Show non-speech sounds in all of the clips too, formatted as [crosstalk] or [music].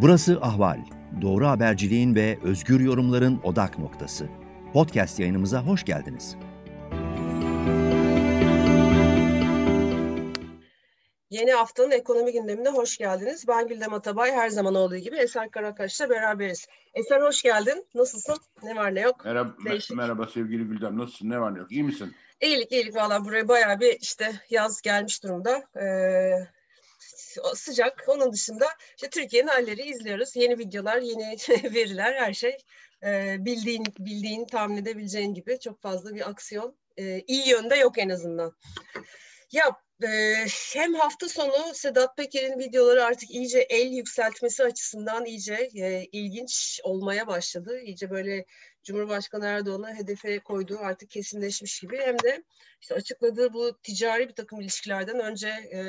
Burası Ahval. Doğru haberciliğin ve özgür yorumların odak noktası. Podcast yayınımıza hoş geldiniz. Yeni haftanın ekonomi gündemine hoş geldiniz. Ben Güldem Atabay. Her zaman olduğu gibi Eser Karakaş'la beraberiz. Eser hoş geldin. Nasılsın? Ne var ne yok? Merhaba, merhaba sevgili Güldem. Nasılsın? Ne var ne yok? İyi misin? İyilik iyilik valla buraya bayağı bir işte yaz gelmiş durumda. Ee, sıcak. Onun dışında işte Türkiye'nin halleri izliyoruz. Yeni videolar, yeni [laughs] veriler, her şey e, bildiğin bildiğin tahmin edebileceğin gibi çok fazla bir aksiyon e, iyi yönde yok en azından. Ya e, hem hafta sonu Sedat Peker'in videoları artık iyice el yükseltmesi açısından iyice e, ilginç olmaya başladı. İyice böyle Cumhurbaşkanı Erdoğan'ı hedefe koyduğu artık kesinleşmiş gibi hem de işte açıkladığı bu ticari bir takım ilişkilerden önce e,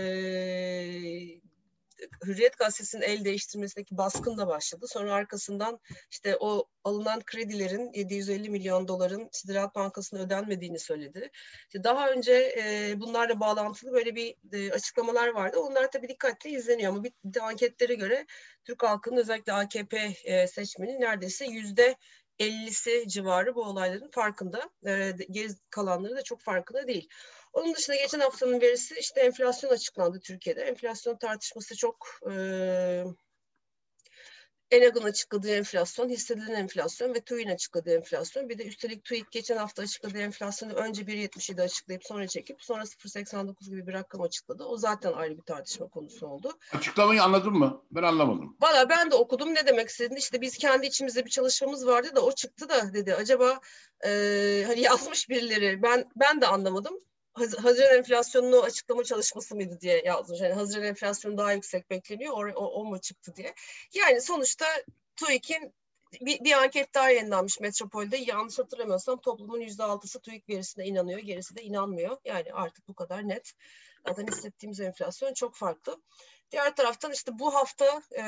Hürriyet Gazetesi'nin el değiştirmesindeki baskın da başladı. Sonra arkasından işte o alınan kredilerin 750 milyon doların Ziraat Bankası'na ödenmediğini söyledi. İşte daha önce e, bunlarla bağlantılı böyle bir e, açıklamalar vardı. Onlar tabii dikkatle izleniyor ama bir, bir anketlere göre Türk halkının özellikle AKP e, seçmeni neredeyse yüzde 50'si civarı bu olayların farkında. E, geri kalanları da çok farkında değil. Onun dışında geçen haftanın verisi işte enflasyon açıklandı Türkiye'de. Enflasyon tartışması çok e, Enag'ın açıkladığı enflasyon, hissedilen enflasyon ve TÜİ'nin açıkladığı enflasyon. Bir de üstelik TÜİK geçen hafta açıkladığı enflasyonu önce 1.77 açıklayıp sonra çekip sonra 0.89 gibi bir rakam açıkladı. O zaten ayrı bir tartışma konusu oldu. Açıklamayı anladın mı? Ben anlamadım. Valla ben de okudum. Ne demek istediğini işte biz kendi içimizde bir çalışmamız vardı da o çıktı da dedi. Acaba e, hani yazmış birileri ben ben de anlamadım. Haziran enflasyonunu açıklama çalışması mıydı diye yazmış. Yani Haziran enflasyonu daha yüksek bekleniyor. O, o, o mu çıktı diye. Yani sonuçta TÜİK'in bir, bir anket daha yayınlanmış Metropol'de. Yanlış hatırlamıyorsam toplumun yüzde altısı TÜİK verisine inanıyor. Gerisi de inanmıyor. Yani artık bu kadar net. Zaten hissettiğimiz enflasyon çok farklı. Diğer taraftan işte bu hafta e,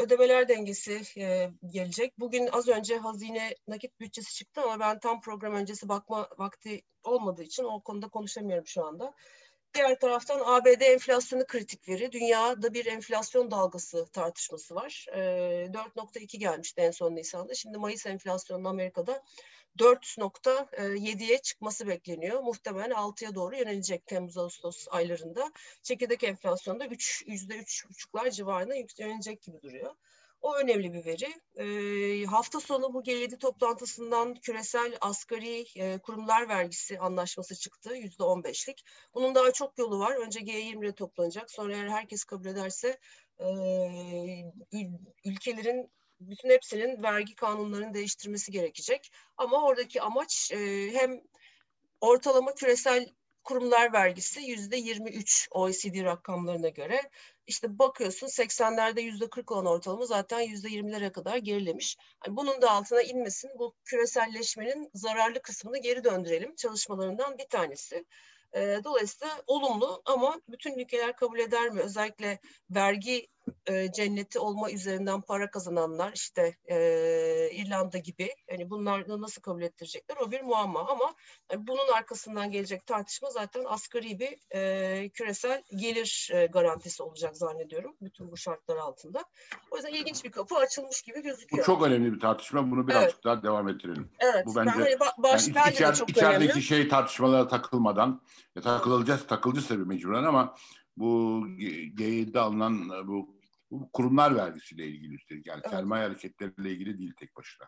ödemeler dengesi e, gelecek. Bugün az önce hazine nakit bütçesi çıktı ama ben tam program öncesi bakma vakti olmadığı için o konuda konuşamıyorum şu anda. Diğer taraftan ABD enflasyonu kritik veri. Dünyada bir enflasyon dalgası tartışması var. E, 4.2 gelmişti en son Nisan'da. Şimdi Mayıs enflasyonunun Amerika'da 4.7'ye çıkması bekleniyor. Muhtemelen 6'ya doğru yönelecek Temmuz-Ağustos aylarında. Çekirdek enflasyonda 3, %3,5'lar civarına yönelecek gibi duruyor. O önemli bir veri. E, hafta sonu bu G7 toplantısından küresel asgari e, kurumlar vergisi anlaşması çıktı. Yüzde 15'lik. Bunun daha çok yolu var. Önce G20'de toplanacak. Sonra eğer herkes kabul ederse e, ülkelerin bütün hepsinin vergi kanunlarını değiştirmesi gerekecek. Ama oradaki amaç e, hem ortalama küresel kurumlar vergisi yüzde 23 OECD rakamlarına göre. İşte bakıyorsun 80'lerde yüzde 40 olan ortalama zaten yüzde 20'lere kadar gerilemiş. Yani bunun da altına inmesin bu küreselleşmenin zararlı kısmını geri döndürelim çalışmalarından bir tanesi. Dolayısıyla olumlu ama bütün ülkeler kabul eder mi? Özellikle vergi e, cenneti olma üzerinden para kazananlar işte e, İrlanda gibi hani bunları nasıl kabul ettirecekler o bir muamma ama yani bunun arkasından gelecek tartışma zaten asgari bir e, küresel gelir e, garantisi olacak zannediyorum bütün bu şartlar altında. O yüzden ilginç bir kapı açılmış gibi gözüküyor. Bu çok önemli bir tartışma. Bunu birazcık evet. daha devam ettirelim. Evet. Bu bence ben hani baş, yani bence içer, de çok içerideki önemli. şey tartışmalara takılmadan ya takılacağız takılacağız tabii mecburen ama bu G7'de alınan bu bu kurumlar vergisiyle ilgili üstelik. Yani evet. sermaye hareketleriyle ilgili değil tek başına.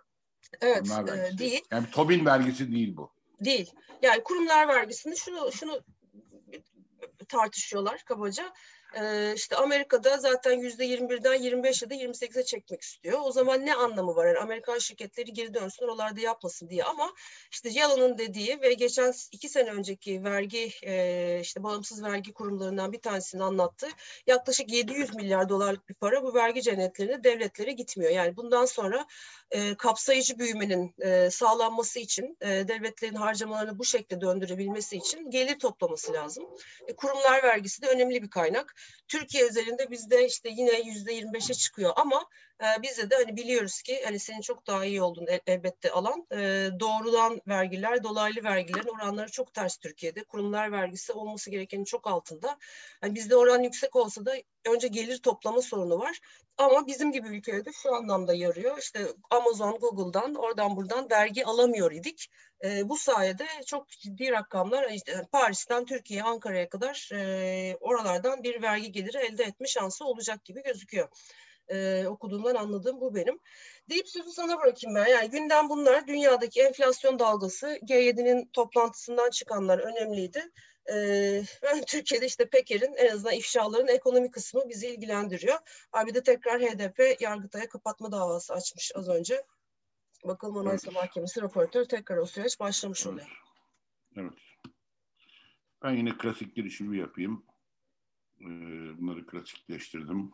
Evet, e, değil. Yani Tobin vergisi değil bu. Değil. Yani kurumlar vergisini şunu şunu tartışıyorlar kabaca. Ee, işte Amerika'da zaten yüzde 21'den 25 ya da 28'e çekmek istiyor. O zaman ne anlamı var? Yani Amerikan şirketleri geri dönsün oralarda yapmasın diye ama işte Yalın'ın dediği ve geçen iki sene önceki vergi e, işte bağımsız vergi kurumlarından bir tanesini anlattı. Yaklaşık 700 milyar dolarlık bir para bu vergi cennetlerine devletlere gitmiyor. Yani bundan sonra e, kapsayıcı büyümenin e, sağlanması için e, devletlerin harcamalarını bu şekilde döndürebilmesi için gelir toplaması lazım. E, kurumlar vergisi de önemli bir kaynak. Türkiye üzerinde bizde işte yine yüzde 25'e çıkıyor ama e, bizde de hani biliyoruz ki hani senin çok daha iyi olduğun el, elbette alan e, doğrudan vergiler, dolaylı vergilerin oranları çok ters Türkiye'de. Kurumlar vergisi olması gerekenin çok altında. Yani bizde oran yüksek olsa da önce gelir toplama sorunu var. Ama bizim gibi ülkelerde şu anlamda yarıyor. İşte Amazon, Google'dan oradan buradan vergi alamıyor idik. E, bu sayede çok ciddi rakamlar işte Paris'ten Türkiye, Ankara'ya kadar e, oralardan bir vergi geliri elde etme şansı olacak gibi gözüküyor. E, okuduğumdan anladığım bu benim. Deyip sözü sana bırakayım ben. Yani gündem bunlar. Dünyadaki enflasyon dalgası G7'nin toplantısından çıkanlar önemliydi. [laughs] Ben Türkiye'de işte Peker'in en azından ifşaların ekonomi kısmı bizi ilgilendiriyor. Abi de tekrar HDP Yargıtay'a kapatma davası açmış az önce. Bakalım Anayasa evet. Mahkemesi raportör tekrar o süreç başlamış oluyor. Evet. Ben yine klasik girişimi yapayım. Bunları klasikleştirdim.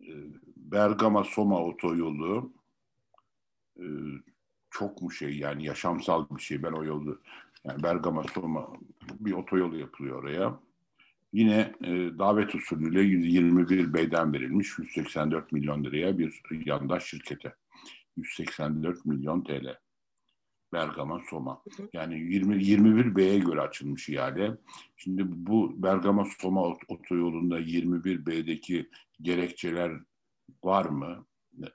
Ee, Bergama-Soma otoyolu e, çok mu şey yani yaşamsal bir şey. Ben o yolu yani Bergama Soma bir otoyolu yapılıyor oraya. Yine e, davet usulüyle 121 beyden verilmiş 184 milyon liraya bir yandaş şirkete. 184 milyon TL. Bergama Soma. Yani 20 21 B'ye göre açılmış ihale. Şimdi bu Bergama Soma otoyolunda 21 B'deki gerekçeler var mı?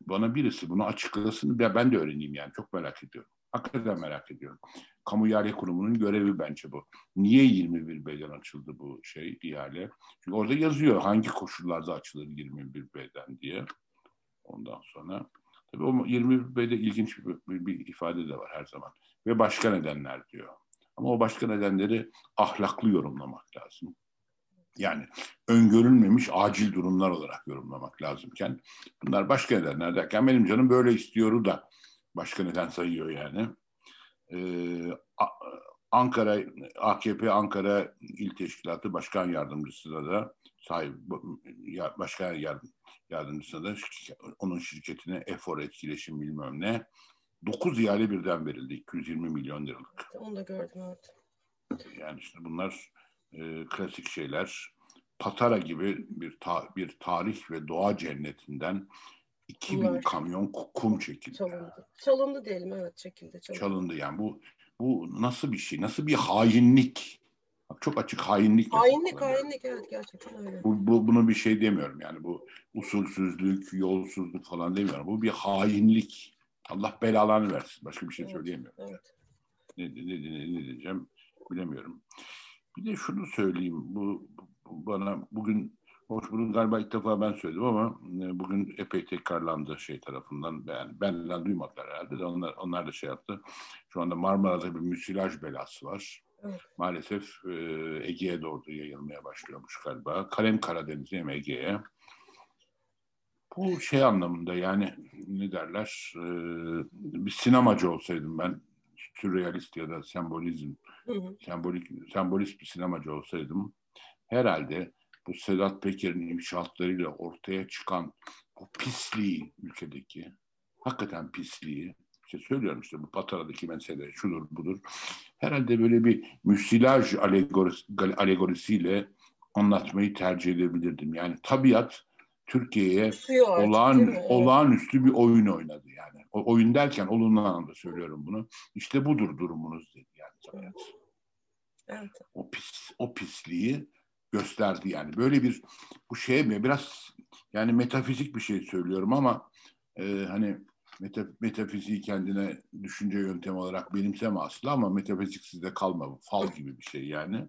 Bana birisi bunu açıklasın ve ben de öğreneyim yani çok merak ediyorum. Hakikaten merak ediyorum. Kamu ihale kurumunun görevi bence bu. Niye 21 B'den açıldı bu şey ihale? Çünkü orada yazıyor hangi koşullarda açılır 21 B'den diye. Ondan sonra tabii o 21 B'de ilginç bir, bir, bir ifade de var her zaman. Ve başka nedenler diyor. Ama o başka nedenleri ahlaklı yorumlamak lazım. Yani öngörülmemiş acil durumlar olarak yorumlamak lazımken bunlar başka nedenler derken benim canım böyle istiyoru da başka neden sayıyor yani. Ee, Ankara AKP Ankara İl Teşkilatı Başkan Yardımcısına da sahip başkan yardım, yardımcısına da onun şirketine efor etkileşim bilmem ne 9 ihale birden verildi 220 milyon liralık. Onu da gördüm evet. Yani işte bunlar e, klasik şeyler. Patara gibi bir ta, bir tarih ve doğa cennetinden 2000 Bunlar. kamyon kum çekildi. Çalındı. Çalındı diyelim evet çekildi. Çalındı. çalındı yani bu bu nasıl bir şey? Nasıl bir hainlik? Bak çok açık hainlik. Hainlik, hainlik evet gerçekten öyle. Bu, bu, bunu bir şey demiyorum yani bu usulsüzlük, yolsuzluk falan demiyorum. Bu bir hainlik. Allah belalarını versin. Başka bir şey evet, söyleyemiyorum. Evet. Ne, ne, ne, ne diyeceğim bilemiyorum. Bir de şunu söyleyeyim. Bu, bu bana bugün Hoş bunu galiba ilk defa ben söyledim ama e, bugün epey tekrarlandı şey tarafından. Ben, benden duymadılar herhalde de onlar, onlar da şey yaptı. Şu anda Marmara'da bir müsilaj belası var. Evet. Maalesef e, Ege'ye doğru yayılmaya başlıyormuş galiba. Kalem Karadeniz değil mi Ege'ye? Bu şey anlamında yani ne derler e, bir sinemacı olsaydım ben sürrealist ya da sembolizm hı hı. sembolik sembolist bir sinemacı olsaydım herhalde bu Sedat Peker'in inşaatlarıyla ortaya çıkan bu pisliği ülkedeki, hakikaten pisliği, işte söylüyorum işte bu Patara'daki mesele şudur budur. Herhalde böyle bir müsilaj alegorisi, alegorisiyle anlatmayı tercih edebilirdim. Yani tabiat Türkiye'ye olağan, olağanüstü bir oyun oynadı yani. O, oyun derken olumlu anlamda söylüyorum bunu. İşte budur durumunuz dedi yani tabiat. Evet. O pis, o pisliği gösterdi yani. Böyle bir bu şey mi biraz yani metafizik bir şey söylüyorum ama e, hani meta, metafiziği kendine düşünce yöntemi olarak benimseme aslı ama metafizik sizde kalma fal gibi bir şey yani.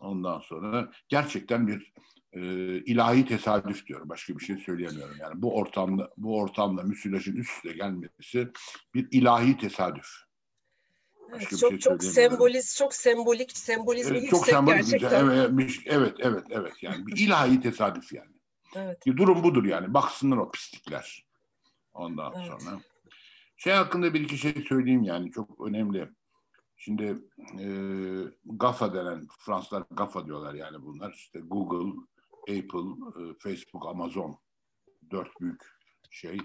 Ondan sonra gerçekten bir e, ilahi tesadüf diyorum. Başka bir şey söyleyemiyorum. Yani bu ortamda bu ortamda müsilajın üst üste gelmesi bir ilahi tesadüf. Evet, çok şey çok semboliz, çok sembolik, sembolizmi evet, çok sembolik, gerçekten. Evet, evet, evet, evet. Yani bir ilahi tesadüf yani. Evet. Bir durum budur yani. Baksınlar o pislikler. Ondan evet. sonra. Şey hakkında bir iki şey söyleyeyim yani çok önemli. Şimdi e, GAFA denen, Fransızlar GAFA diyorlar yani bunlar. İşte Google, Apple, e, Facebook, Amazon. Dört büyük şey.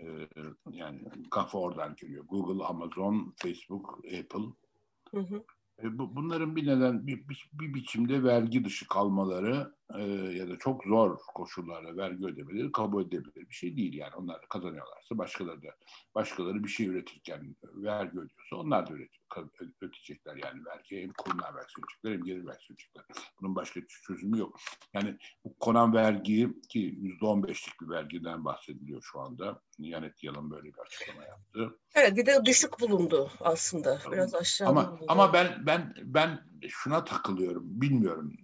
E, yani kafa oradan geliyor. Google, Amazon, Facebook, Apple. Hı hı. E, bu, bunların bir neden bir, bir, bir biçimde vergi dışı kalmaları e, ya da çok zor koşullarla vergi ödemeleri kabul edilebilir bir şey değil yani. Onlar da kazanıyorlarsa başkaları da başkaları bir şey üretirken vergi ödüyorsa onlar da ödeyecekler yani vergi hem kurumlar vergi ödeyecekler hem gelir vergi ödeyecekler. Bunun başka çözümü yok. Yani bu konan vergi ki yüzde on beşlik bir vergiden bahsediliyor şu anda. Yanet Yalın böyle bir açıklama yaptı. Evet bir de düşük bulundu aslında. Biraz aşağıda ama, bulundu. Ama ben ben ben şuna takılıyorum. Bilmiyorum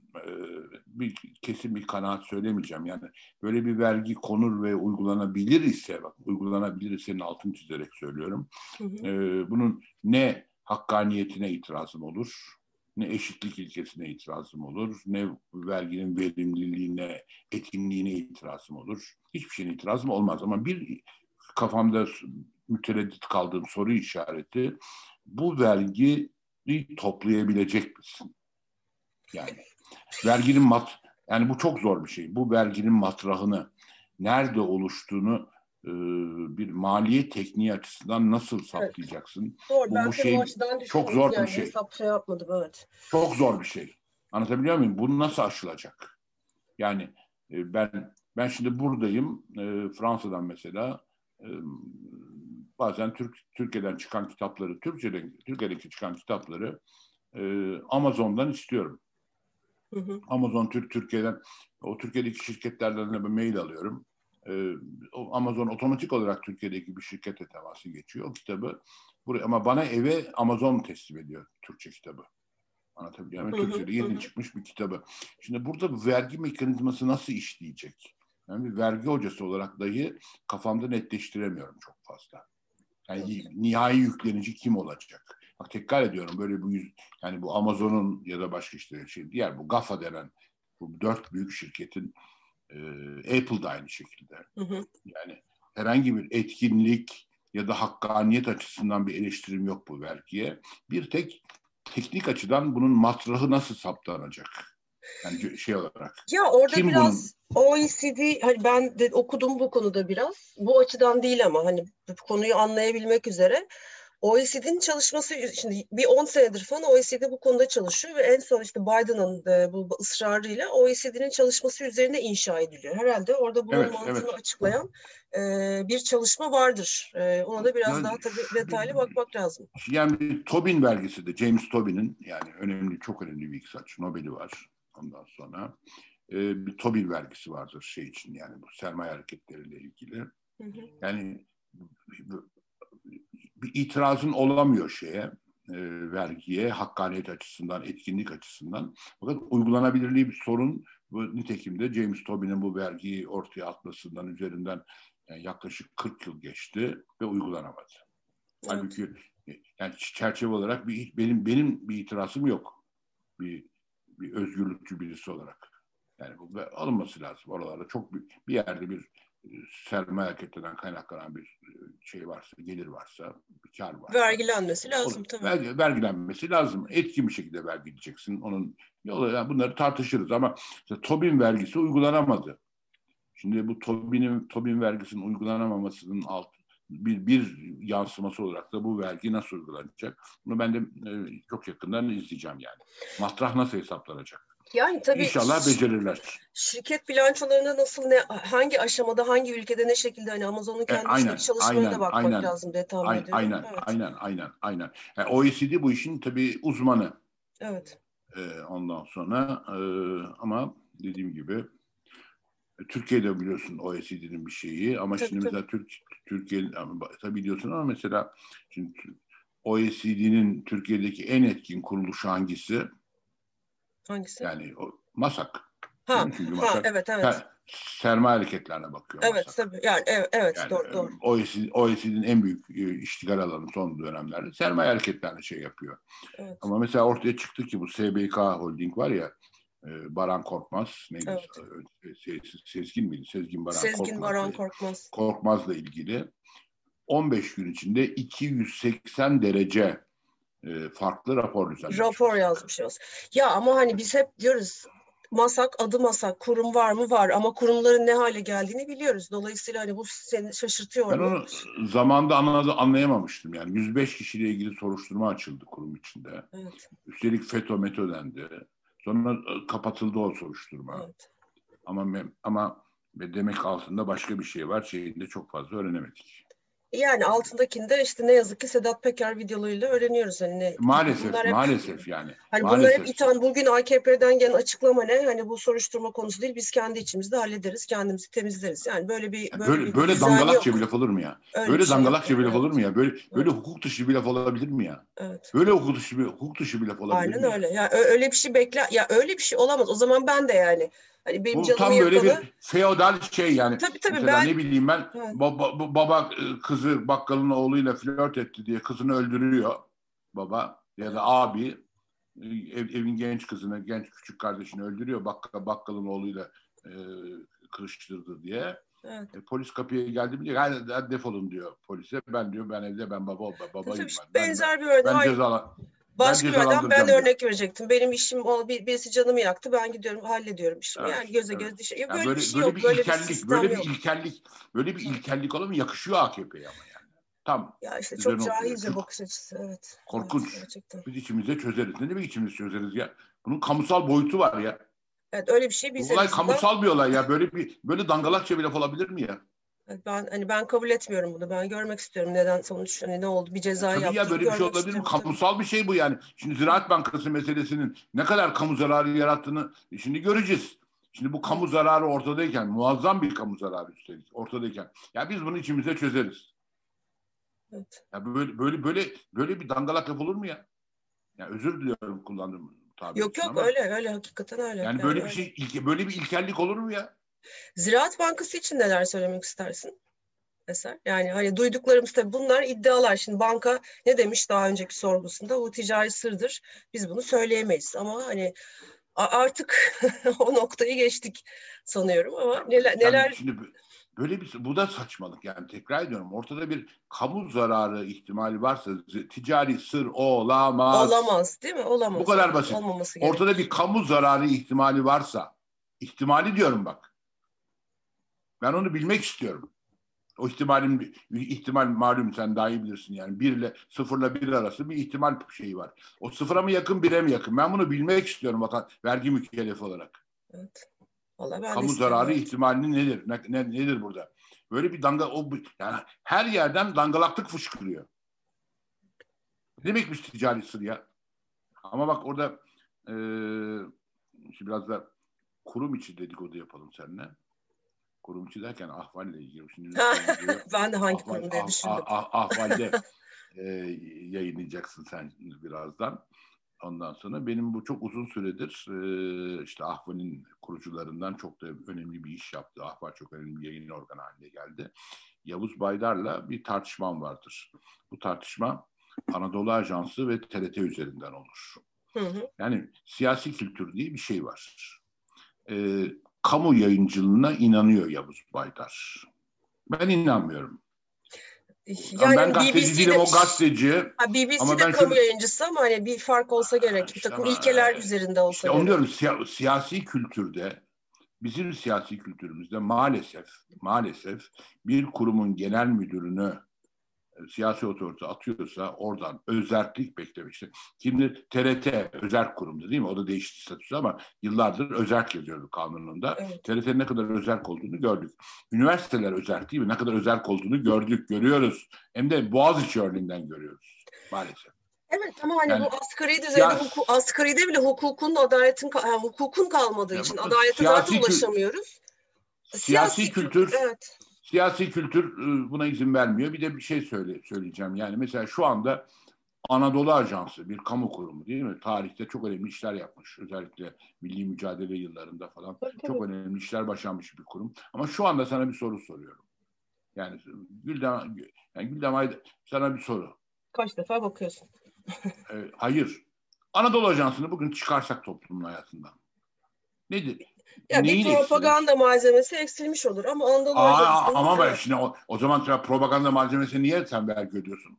bir kesin bir kanaat söylemeyeceğim. Yani böyle bir vergi konur ve uygulanabilir ise, bak uygulanabilir ise altını çizerek söylüyorum. Hı hı. bunun ne hakkaniyetine itirazım olur, ne eşitlik ilkesine itirazım olur, ne verginin verimliliğine, etkinliğine itirazım olur. Hiçbir şeyin itirazım olmaz ama bir kafamda mütereddit kaldığım soru işareti bu vergiyi toplayabilecek misin? Yani verginin mat yani bu çok zor bir şey. Bu verginin matrahını nerede oluştuğunu e, bir maliye tekniği açısından nasıl saptayacaksın? Doğru. Bu, ben bu şey çok zor yani. bir şey. Hesap şey yapmadım evet. Çok zor bir şey. Anlatabiliyor muyum? Bu nasıl aşılacak? Yani e, ben ben şimdi buradayım. E, Fransa'dan mesela e, bazen Türk Türkiye'den çıkan kitapları, Türkçeden Türkiye'deki çıkan kitapları e, Amazon'dan istiyorum. Hı hı. Amazon Türk Türkiye'den o Türkiye'deki şirketlerden de bir mail alıyorum. Ee, Amazon otomatik olarak Türkiye'deki bir şirkete teması geçiyor o kitabı. Buraya, ama bana eve Amazon teslim ediyor Türkçe kitabı. Anlatabiliyor muyum? Türkçe'de yeni çıkmış bir kitabı. Şimdi burada vergi mekanizması nasıl işleyecek? Yani bir vergi hocası olarak dahi kafamda netleştiremiyorum çok fazla. Yani nihai yüklenici kim olacak? Bak tekrar ediyorum böyle bu yüz, yani bu Amazon'un ya da başka işte şey diğer bu GAFA denen bu dört büyük şirketin e, Apple da aynı şekilde. Hı hı. Yani herhangi bir etkinlik ya da hakkaniyet açısından bir eleştirim yok bu vergiye. Bir tek teknik açıdan bunun matrahı nasıl saptanacak? Yani şey olarak. Ya orada Kim biraz bunun... OECD hani ben de okudum bu konuda biraz. Bu açıdan değil ama hani bu konuyu anlayabilmek üzere OECD'nin çalışması şimdi bir 10 senedir falan OECD bu konuda çalışıyor ve en son işte Biden'ın e, bu ısrarıyla OECD'nin çalışması üzerine inşa ediliyor. Herhalde orada bunun evet, mantığını evet. açıklayan e, bir çalışma vardır. E, ona da biraz yani, daha tabii detaylı bakmak lazım. Yani bir Tobin vergisi de James Tobin'in yani önemli çok önemli bir iktisatçı Nobel'i var ondan sonra. E, bir Tobin vergisi vardır şey için yani bu sermaye hareketleriyle ilgili. Hı hı. Yani bir itirazın olamıyor şeye, e, vergiye, hakkaniyet açısından, etkinlik açısından. Fakat uygulanabilirliği bir sorun. Bu nitekim de James Tobin'in bu vergiyi ortaya atmasından üzerinden yani yaklaşık 40 yıl geçti ve uygulanamadı. Evet. Halbuki e, yani çerçeve olarak bir, benim benim bir itirazım yok. Bir, bir özgürlükçü birisi olarak. Yani bu alınması lazım oralarda. Çok bir, bir yerde bir sermaye hareketinden kaynaklanan bir e, şey varsa, gelir varsa, bir kar varsa. Vergilenmesi lazım tabii. Vergi, vergilenmesi lazım. Etkin bir şekilde vergileyeceksin. Onun yolu, yani bunları tartışırız ama işte Tobin vergisi uygulanamadı. Şimdi bu Tobin'in Tobin vergisinin uygulanamamasının alt bir, bir yansıması olarak da bu vergi nasıl uygulanacak? Bunu ben de e, çok yakından izleyeceğim yani. Matrah nasıl hesaplanacak? Yani tabii İnşallah becerirler. Şirket bilançolarında nasıl ne hangi aşamada hangi ülkede ne şekilde hani Amazon'un e, kendi e, aynen, çalışmalarına aynen, bakmak aynen, lazım diye tahmin aynen, ediyorum. Aynen, evet. aynen, aynen, aynen. Yani OECD bu işin tabii uzmanı. Evet. Ee, ondan sonra e, ama dediğim gibi e, Türkiye'de biliyorsun OECD'nin bir şeyi ama tabii, şimdi tabii. mesela Türk Türkiye tabii biliyorsun ama mesela şimdi OECD'nin Türkiye'deki en etkin kuruluşu hangisi? Hangisi? Yani o, MASAK. Ha, Çünkü MASAK, ha evet evet. Ser, sermaye hareketlerine bakıyor. Evet MASAK. tabii. Yani evet, evet yani, doğru doğru. OECD, OECD'nin en büyük e, iştigal alanı son dönemlerde sermaye hareketlerine şey yapıyor. Evet. Ama mesela ortaya çıktı ki bu SBK Holding var ya e, Baran Korkmaz neydi? Evet. Sezgin miydi? Sezgin Baran Sezgin Korkmaz. Baran Korkmaz. Korkmaz'la ilgili 15 gün içinde 280 derece e, farklı rapor düzenlemiş. Rapor yazmışız. Ya ama hani biz hep diyoruz masak adı masak kurum var mı var ama kurumların ne hale geldiğini biliyoruz. Dolayısıyla hani bu seni şaşırtıyor. Ben onu zamanda anladı, anlayamamıştım yani 105 kişiyle ilgili soruşturma açıldı kurum içinde. Evet. Üstelik FETÖ METÖ dendi. Sonra e, kapatıldı o soruşturma. Evet. Ama ama demek altında başka bir şey var. Şeyini de çok fazla öğrenemedik. Yani altındakinde işte ne yazık ki Sedat Peker videolarıyla öğreniyoruz. Hani ne, maalesef, hep, maalesef yani. Hani maalesef. bunlar hep itham. Bugün AKP'den gelen açıklama ne? Hani bu soruşturma konusu değil. Biz kendi içimizde hallederiz, kendimizi temizleriz. Yani böyle bir böyle böyle, bir böyle dangalakça bir laf olur mu ya? Öyle böyle şey dangalakça bir laf olur mu ya? Böyle böyle hukuk dışı bir laf olabilir mi ya? Evet. Böyle hukuk dışı bir hukuk dışı bir laf olabilir Aynen mi? Aynen öyle. Ya öyle bir şey bekle ya öyle bir şey olamaz. O zaman ben de yani Hani benim Bu tam böyle yakalı. bir feodal şey yani. Tabii tabii Mesela ben... ne bileyim ben evet. baba, baba e, kızı bakkalın oğluyla flört etti diye kızını öldürüyor baba ya da abi e, ev, evin genç kızını, genç küçük kardeşini öldürüyor bakkal, bakkalın oğluyla e, kırıştırdı diye. Evet. E, polis kapıya geldi mi diyor hadi defolun diyor polise. Ben diyor ben evde ben baba babayım Tabii, ben. Benzer bir örnek. Ben ceza Başka bir adam ben de örnek verecektim. Benim işim o bir, birisi canımı yaktı. Ben gidiyorum hallediyorum işimi. Evet, yani göze evet. göz dişe. Yani böyle, böyle bir şey böyle yok. Bir böyle ilkellik, bir böyle bir ilkellik, böyle bir ilkellik mu? Yakışıyor AKP'ye ama yani. Tam. Ya işte çok cahilce bakış açısı. Evet. Korkunç. Evet, Biz içimizde çözeriz. Ne demek içimiz çözeriz ya? Bunun kamusal boyutu var ya. Evet öyle bir şey. Biz Bu olay kamusal bir olay ya. Böyle bir böyle dangalakça bir laf olabilir mi ya? Ben hani ben kabul etmiyorum bunu. Ben görmek istiyorum neden sonuç hani ne oldu bir ceza tabii yaptı. ya böyle bir şey olabilir mi? Kamusal bir şey bu yani. Şimdi Ziraat Bankası meselesinin ne kadar kamu zararı yarattığını şimdi göreceğiz. Şimdi bu kamu zararı ortadayken, muazzam bir kamu zararı üstelik ortadayken. Ya biz bunu içimize çözeriz. Evet. Ya böyle böyle böyle böyle bir dangalak olur mu ya? Ya özür diliyorum kullandığım tabir. Yok yok ama. öyle öyle hakikaten öyle. Yani, yani böyle öyle. bir şey ilke, böyle bir ilkellik olur mu ya? Ziraat Bankası için neler söylemek istersin? Eser. Yani hani duyduklarımız tabii bunlar iddialar. Şimdi banka ne demiş daha önceki sorgusunda? Bu ticari sırdır. Biz bunu söyleyemeyiz. Ama hani artık [laughs] o noktayı geçtik sanıyorum ama neler yani neler şimdi böyle bir bu da saçmalık yani tekrar ediyorum ortada bir kamu zararı ihtimali varsa ticari sır olamaz. Olamaz değil mi? Olamaz. Bu kadar basit. Olmaması ortada bir kamu zararı ihtimali varsa ihtimali diyorum bak. Ben onu bilmek istiyorum. O ihtimalin ihtimal malum sen daha iyi bilirsin yani bir ile sıfırla bir arası bir ihtimal şeyi var. O sıfıra mı yakın bire mi yakın? Ben bunu bilmek istiyorum vatan vergi mükellefi olarak. Evet. Vallahi ben Kamu zararı ihtimalini nedir? Ne, ne, nedir burada? Böyle bir danga o yani her yerden dangalaklık fışkırıyor. Ne demekmiş ticari sır ya? Ama bak orada e, biraz da kurum içi dedikodu yapalım seninle kurumcu derken ahvalle ilgili. Şimdi [laughs] ben de hangi ahval, kurum diye düşündüm. Ah, ah, ahvalde [laughs] e, yayınlayacaksın sen birazdan. Ondan sonra benim bu çok uzun süredir e, işte Ahval'in kurucularından çok da önemli bir iş yaptı. Ahval çok önemli bir yayın organı haline geldi. Yavuz Baydar'la bir tartışmam vardır. Bu tartışma Anadolu Ajansı ve TRT üzerinden olur. Hı hı. Yani siyasi kültür diye bir şey var. Ee, kamu yayıncılığına inanıyor Yavuz Baydar. Ben inanmıyorum. Yani ben gazeteci değilim, o gazeteci. Ha, BBC ama de ben kamu şöyle, yayıncısı ama hani bir fark olsa gerek. Bir takım işte ilkeler üzerinde olsa işte gerek. Onu diyorum siya, siyasi kültürde, bizim siyasi kültürümüzde maalesef, maalesef bir kurumun genel müdürünü siyasi otorite atıyorsa oradan özerklik beklemek işte. Şimdi TRT özel kurumdu değil mi? O da değişti statüsü ama yıllardır özerk yazıyordu kanununda. Evet. TRT'nin ne kadar özerk olduğunu gördük. Üniversiteler özerk değil mi? Ne kadar özerk olduğunu gördük, görüyoruz. Hem de Boğaziçi örneğinden görüyoruz maalesef. Evet ama hani yani, bu asgari düzeyde ya, huku, asgaride bile hukukun adaletin yani hukukun kalmadığı ya, için adalete zaten ulaşamıyoruz. Siyasi, siyasi kültür evet. Siyasi kültür ıı, buna izin vermiyor. Bir de bir şey söyle, söyleyeceğim. Yani mesela şu anda Anadolu Ajansı bir kamu kurumu değil mi? Tarihte çok önemli işler yapmış. Özellikle milli mücadele yıllarında falan tabii, çok önemli işler başarmış bir kurum. Ama şu anda sana bir soru soruyorum. Yani Güldem, yani Güldem sana bir soru. Kaç defa bakıyorsun? e, hayır. Anadolu Ajansı'nı bugün çıkarsak toplumun hayatından. Nedir? Ya Neyin bir propaganda eksilir? malzemesi eksilmiş olur ama Anadolu Aa, Ama ben şimdi o, o zaman propaganda malzemesi niye sen vergi ödüyorsun?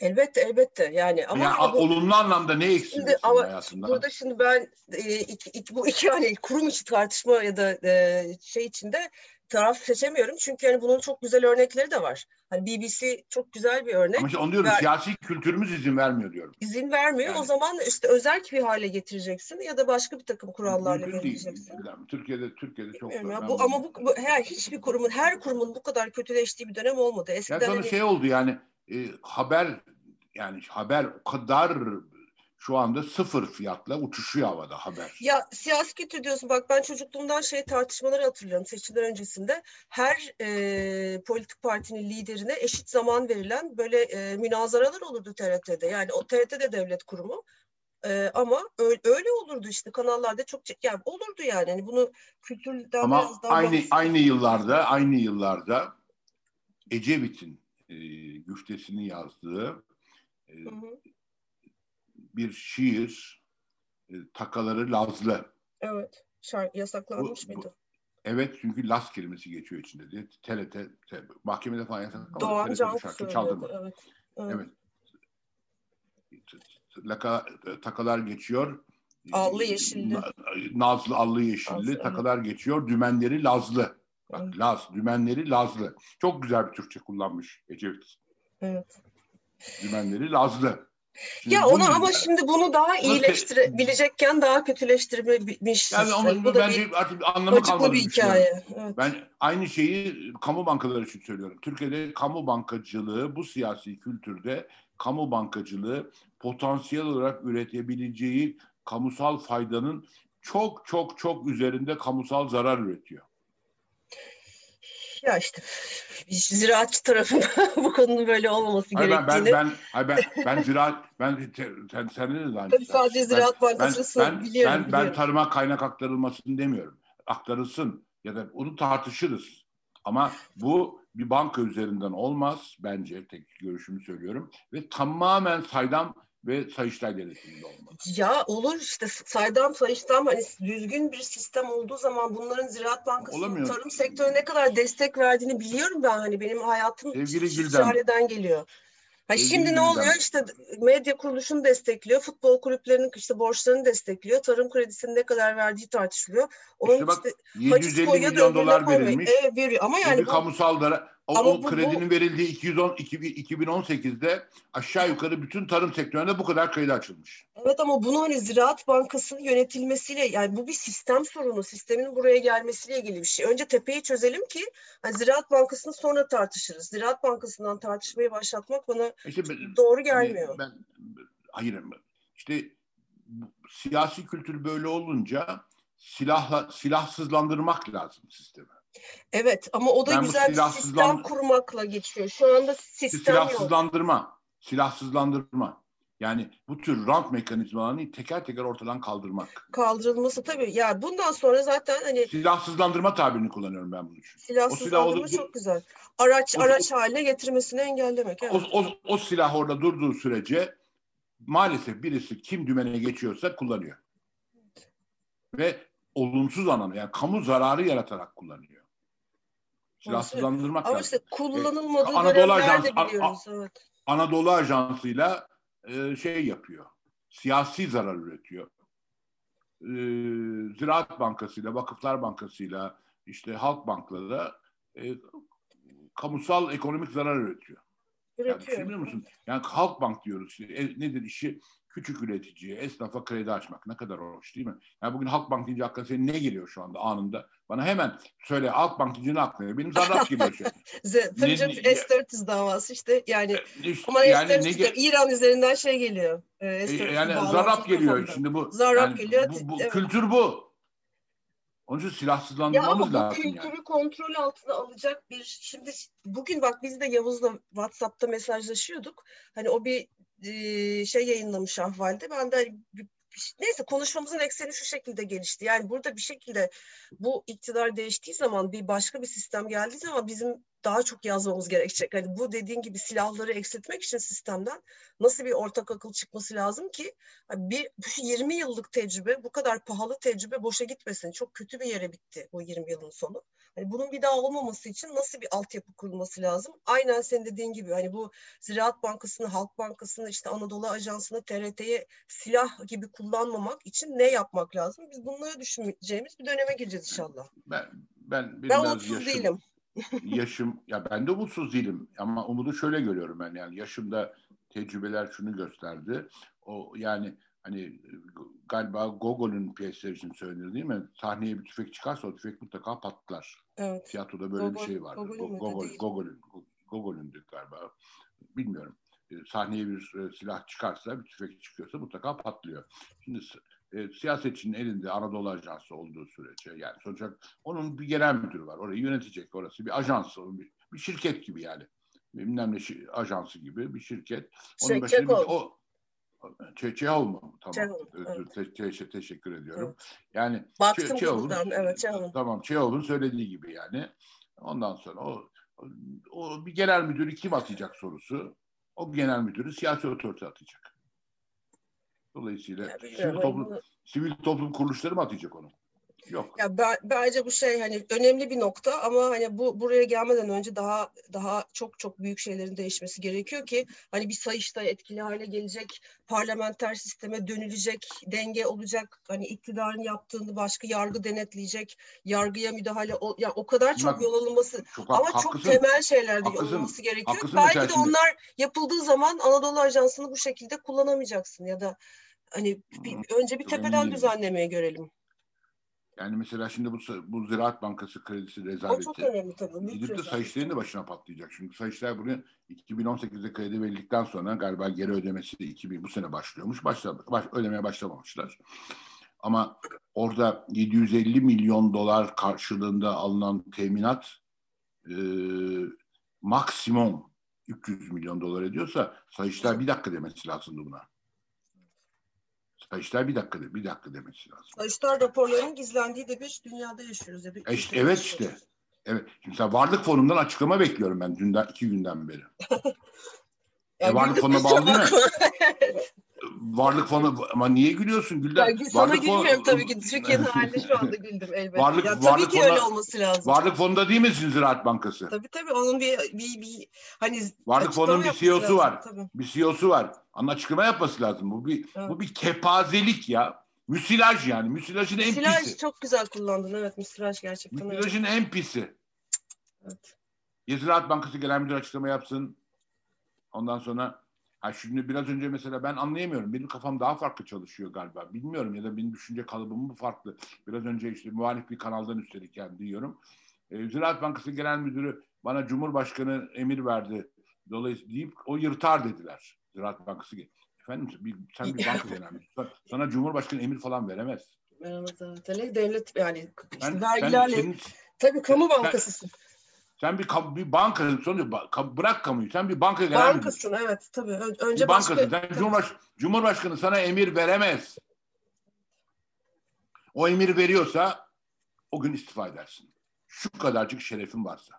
Elbette elbette yani ama yani, bu, olumlu anlamda ne eksiliyorsun ama hayatında? burada şimdi ben e, iki, iki, bu iki [laughs] hani kurum içi tartışma ya da e, şey içinde taraf seçemiyorum çünkü yani bunun çok güzel örnekleri de var. Hani BBC çok güzel bir örnek. Ama işte onu diyorum Ver- siyasi kültürümüz izin vermiyor diyorum. izin vermiyor. Yani- O zaman işte özerk bir hale getireceksin ya da başka bir takım kurallarla belirleyeceksin. Türkiye'de Türkiye'de çok Bilmiyorum ya. Bu, ama bu, bu her hiçbir kurumun her kurumun bu kadar kötüleştiği bir dönem olmadı. Ya Eskiden sonra hani- şey oldu yani e, haber yani haber o kadar şu anda sıfır fiyatla uçuşuyor havada haber. Ya siyasi kültür diyorsun bak ben çocukluğumdan şey tartışmaları hatırlıyorum seçimler öncesinde. Her e, politik partinin liderine eşit zaman verilen böyle e, münazaralar olurdu TRT'de. Yani o TRT de devlet kurumu. E, ama öyle, öyle olurdu işte kanallarda çok yani olurdu yani. Hani bunu kültürden Ama biraz daha aynı bağımsız- aynı yıllarda aynı yıllarda Ecevit'in e, güftesini yazdığı e, Hı hı. bir şiir e, Takaları Lazlı. Evet. Şarkı yasaklanmış Bu- bu- mıydı? Evet çünkü Las kelimesi geçiyor içinde diye. TRT, te- mahkemede falan yasaklanmadı. Doğan TRT bu Canku şarkı söylüyordu. Evet. Evet. Evet. Laka, takalar geçiyor. Allı yeşilli. Na- Nazlı allı yeşilli Nazlı, evet. takalar geçiyor. Dümenleri Lazlı. Bak. Laz, dümenleri Lazlı. Çok güzel bir Türkçe kullanmış Ecevit. Evet. Dümenleri Lazlı. Şimdi Ya onu ama şimdi bunu daha iyileştirebilecekken daha kötüleştirmiş. yani bu da bence bir artık anlamı acıklı kalmadı. bir hikaye. Evet. Ben aynı şeyi kamu bankaları için söylüyorum. Türkiye'de kamu bankacılığı bu siyasi kültürde kamu bankacılığı potansiyel olarak üretebileceği kamusal faydanın çok çok çok üzerinde kamusal zarar üretiyor. Ya işte ziraatçı tarafında [laughs] bu konunun böyle olmaması Hayır ben ben gerektiğini. ben hayır ben ben ziraat ben sen sen de de aynı Tabii sadece Ben- Ziraat ben, Bankası'nı ben, biliyorum. ben, ben biliyorum. tarıma kaynak aktarılmasın demiyorum. Aktarılsın ya da onu tartışırız. Ama bu bir banka üzerinden olmaz bence tek görüşümü söylüyorum ve tamamen saydam ve sayıştay denetiminde olmalı. Ya olur işte saydam sayıştam hani düzgün bir sistem olduğu zaman bunların Ziraat Bankası'nın tarım sektörüne ne kadar destek verdiğini biliyorum ben hani benim hayatım Sevgili Gülden. geliyor. Ha şimdi ne Gülden. oluyor işte medya kuruluşunu destekliyor, futbol kulüplerinin işte borçlarını destekliyor, tarım kredisinin ne kadar verdiği tartışılıyor. Onun İşte bak, işte haciz 750 koyuyor da milyon dolar verilmiş. Evet veriyor ama Yani bu, kamusal da o, Ama o bu- kredinin verildiği 210 2000 2018'de aşağı yukarı bütün tarım sektöründe bu kadar kredi açılmış. Evet ama bunu hani Ziraat Bankası'nın yönetilmesiyle yani bu bir sistem sorunu. Sistemin buraya gelmesiyle ilgili bir şey. Önce tepeyi çözelim ki hani Ziraat Bankası'nı sonra tartışırız. Ziraat Bankası'ndan tartışmayı başlatmak bana İşte ben- doğru hani gelmiyor. ben hayır işte bu siyasi kültür böyle olunca silahla silahsızlandırmak lazım sistemi. Evet ama o da Ben güzel bir silahsızlan- sistem kurmakla geçiyor. Şu anda sistem yok. silahsızlandırma, silahsızlandırma. Yani bu tür rant mekanizmalarını teker teker ortadan kaldırmak. Kaldırılması tabii. Ya bundan sonra zaten hani Silahsızlandırma tabirini kullanıyorum ben bunun için. silahsızlandırma olur- çok güzel. Araç o- araç haline getirmesini engellemek. Evet. O, o, o silah orada durduğu sürece maalesef birisi kim dümene geçiyorsa kullanıyor. Ve olumsuz anlamda yani kamu zararı yaratarak kullanıyor. Silahsızlandırmak Ama lazım. işte kullanılmadığı Anadolu dönemler Ajansı- A- biliyoruz. Evet. Anadolu Ajansı'yla e, şey yapıyor. Siyasi zarar üretiyor. E, Ziraat Bankası'yla, Vakıflar Bankası'yla, işte Halk Bank'la e, kamusal ekonomik zarar üretiyor. Yani Üretiyor. düşünüyor musun? Yani Halkbank diyoruz. işte. E, nedir işi? Küçük üreticiye, esnafa kredi açmak. Ne kadar hoş değil mi? Yani bugün Halkbank deyince aklına senin ne geliyor şu anda anında? Bana hemen söyle Halkbank deyince ne aklına? Benim zarrat geliyor şu ne- S-400 davası işte yani E, işte ama yani S-400 ne İran üzerinden şey geliyor. E, S-400 yani zarrap geliyor. kafamda. Şimdi bu Zarrap yani geliyor, Bu, bu evet. kültür bu. Onun için Ya silahsızlandırmamız ama bu lazım kültürü yani. kontrol altına alacak bir şimdi bugün bak biz de Yavuz'la WhatsApp'ta mesajlaşıyorduk. Hani o bir e, şey yayınlamış ahvalde. Ben de hani neyse konuşmamızın ekseni şu şekilde gelişti. Yani burada bir şekilde bu iktidar değiştiği zaman bir başka bir sistem geldiği zaman bizim daha çok yazmamız gerekecek. Hani bu dediğin gibi silahları eksiltmek için sistemden nasıl bir ortak akıl çıkması lazım ki hani bir şu 20 yıllık tecrübe bu kadar pahalı tecrübe boşa gitmesin. Çok kötü bir yere bitti bu 20 yılın sonu. Hani bunun bir daha olmaması için nasıl bir altyapı kurulması lazım? Aynen senin dediğin gibi hani bu Ziraat Bankası'nı, Halk Bankası'nı, işte Anadolu Ajansı'nı, TRT'yi silah gibi kullanmamak için ne yapmak lazım? Biz bunları düşüneceğimiz bir döneme gireceğiz inşallah. Ben ben, ben umutsuz yaşım, değilim. Yaşım ya ben de umutsuz değilim ama umudu şöyle görüyorum ben yani yaşımda tecrübeler şunu gösterdi. O yani hani galiba Gogol'ün piyesleri için söylenir değil mi? Sahneye bir tüfek çıkarsa o tüfek mutlaka patlar. Evet. Tiyatroda böyle Gogol, bir şey vardı. Gogol'ün Gogol, Gogol'ün Gogol'ündü galiba. Bilmiyorum. E, sahneye bir e, silah çıkarsa, bir tüfek çıkıyorsa mutlaka patlıyor. Şimdi e, siyasetçinin elinde Anadolu Ajansı olduğu sürece yani sonuçta onun bir genel müdürü var. Orayı yönetecek orası. Bir ajans, bir, bir şirket gibi yani. Bilmem ne ajansı gibi bir şirket. Onun şey, başında bir, o, Çe Çehov mu? Tamam. Çehov, evet. te te teşekkür ediyorum. Evet. Yani Baktım Çehov'un, evet Çehov'un. Tamam Çehov'un söylediği gibi yani. Ondan sonra o, o bir genel müdürü kim atacak sorusu. O genel müdürü siyasi otorite atacak. Dolayısıyla ya, sivil, toplum, sivil toplum kuruluşları mı atacak onu? Yok. Ya ben, bence bu şey hani önemli bir nokta ama hani bu buraya gelmeden önce daha daha çok çok büyük şeylerin değişmesi gerekiyor ki hani bir sayışta etkili hale gelecek, parlamenter sisteme dönülecek, denge olacak. Hani iktidarın yaptığını başka yargı denetleyecek, yargıya müdahale o, ya o kadar çok Bak, yol alınması çok, ama haklısın, çok temel şeylerde yol alınması gerekiyor. Belki de onlar yapıldığı zaman Anadolu Ajansı'nı bu şekilde kullanamayacaksın ya da hani bir, önce bir tepeden düzenlemeye görelim. Yani mesela şimdi bu, bu Ziraat Bankası kredisi rezaleti. O çok önemli tabii. Gidip de Sayıştay'ın da başına patlayacak. Çünkü Sayıştay bunu 2018'de kredi verildikten sonra galiba geri ödemesi de 2000 bu sene başlıyormuş. Başladı, baş, ödemeye başlamamışlar. Ama orada 750 milyon dolar karşılığında alınan teminat e, maksimum 300 milyon dolar ediyorsa Sayıştay bir dakika demesi lazımdı buna. Sayıştay bir dakika, bir dakika demesi lazım. Sayıştay raporlarının gizlendiği de bir dünyada yaşıyoruz. Ya, bir e işte, evet işte. Evet. Şimdi varlık fonundan açıklama bekliyorum ben dünden iki günden beri. [laughs] e, [laughs] varlık fonuna bağlı değil mi? varlık fonu ama niye gülüyorsun Gülden? Ya, sana varlık gülmüyorum fonu... tabii ki. [laughs] Türkiye'nin halinde şu anda güldüm elbette. Varlık, ya, tabii varlık ki fonda, öyle olması lazım. Varlık fonunda değil misin Ziraat Bankası? Tabii tabii onun bir bir, bir hani Varlık fonunun bir CEO'su var. Tabii. Bir CEO'su var. Onun açıklama yapması lazım. Bu bir evet. bu bir kepazelik ya. Müsilaj yani. Müsilajın en müsilaj pisi. çok güzel kullandın. Evet müsilaj gerçekten. Müsilajın en pisi. Evet. Ya Ziraat Bankası Genel Müdür açıklama yapsın. Ondan sonra Ha şimdi biraz önce mesela ben anlayamıyorum. Benim kafam daha farklı çalışıyor galiba. Bilmiyorum ya da benim düşünce kalıbım mı farklı. Biraz önce işte muhalif bir kanaldan üstelik yani diyorum. E, Ziraat Bankası Genel Müdürü bana Cumhurbaşkanı emir verdi. Dolayısıyla deyip o yırtar dediler. Ziraat Bankası. Efendim bir, sen bir banka genel müdürü. Sana Cumhurbaşkanı emir falan veremez. Veremez evet. Devlet yani işte ben, vergilerle. Senin, tabii kamu bankasısın. Sen, sen bir, bir banka sonuçta bırak kamuyu. Sen bir banka genel Bankasın müdür. evet tabii. Önce bir bankasın. Başka... Sen Cumhurbaş, Cumhurbaşkanı sana emir veremez. O emir veriyorsa o gün istifa edersin. Şu kadarcık şerefin varsa.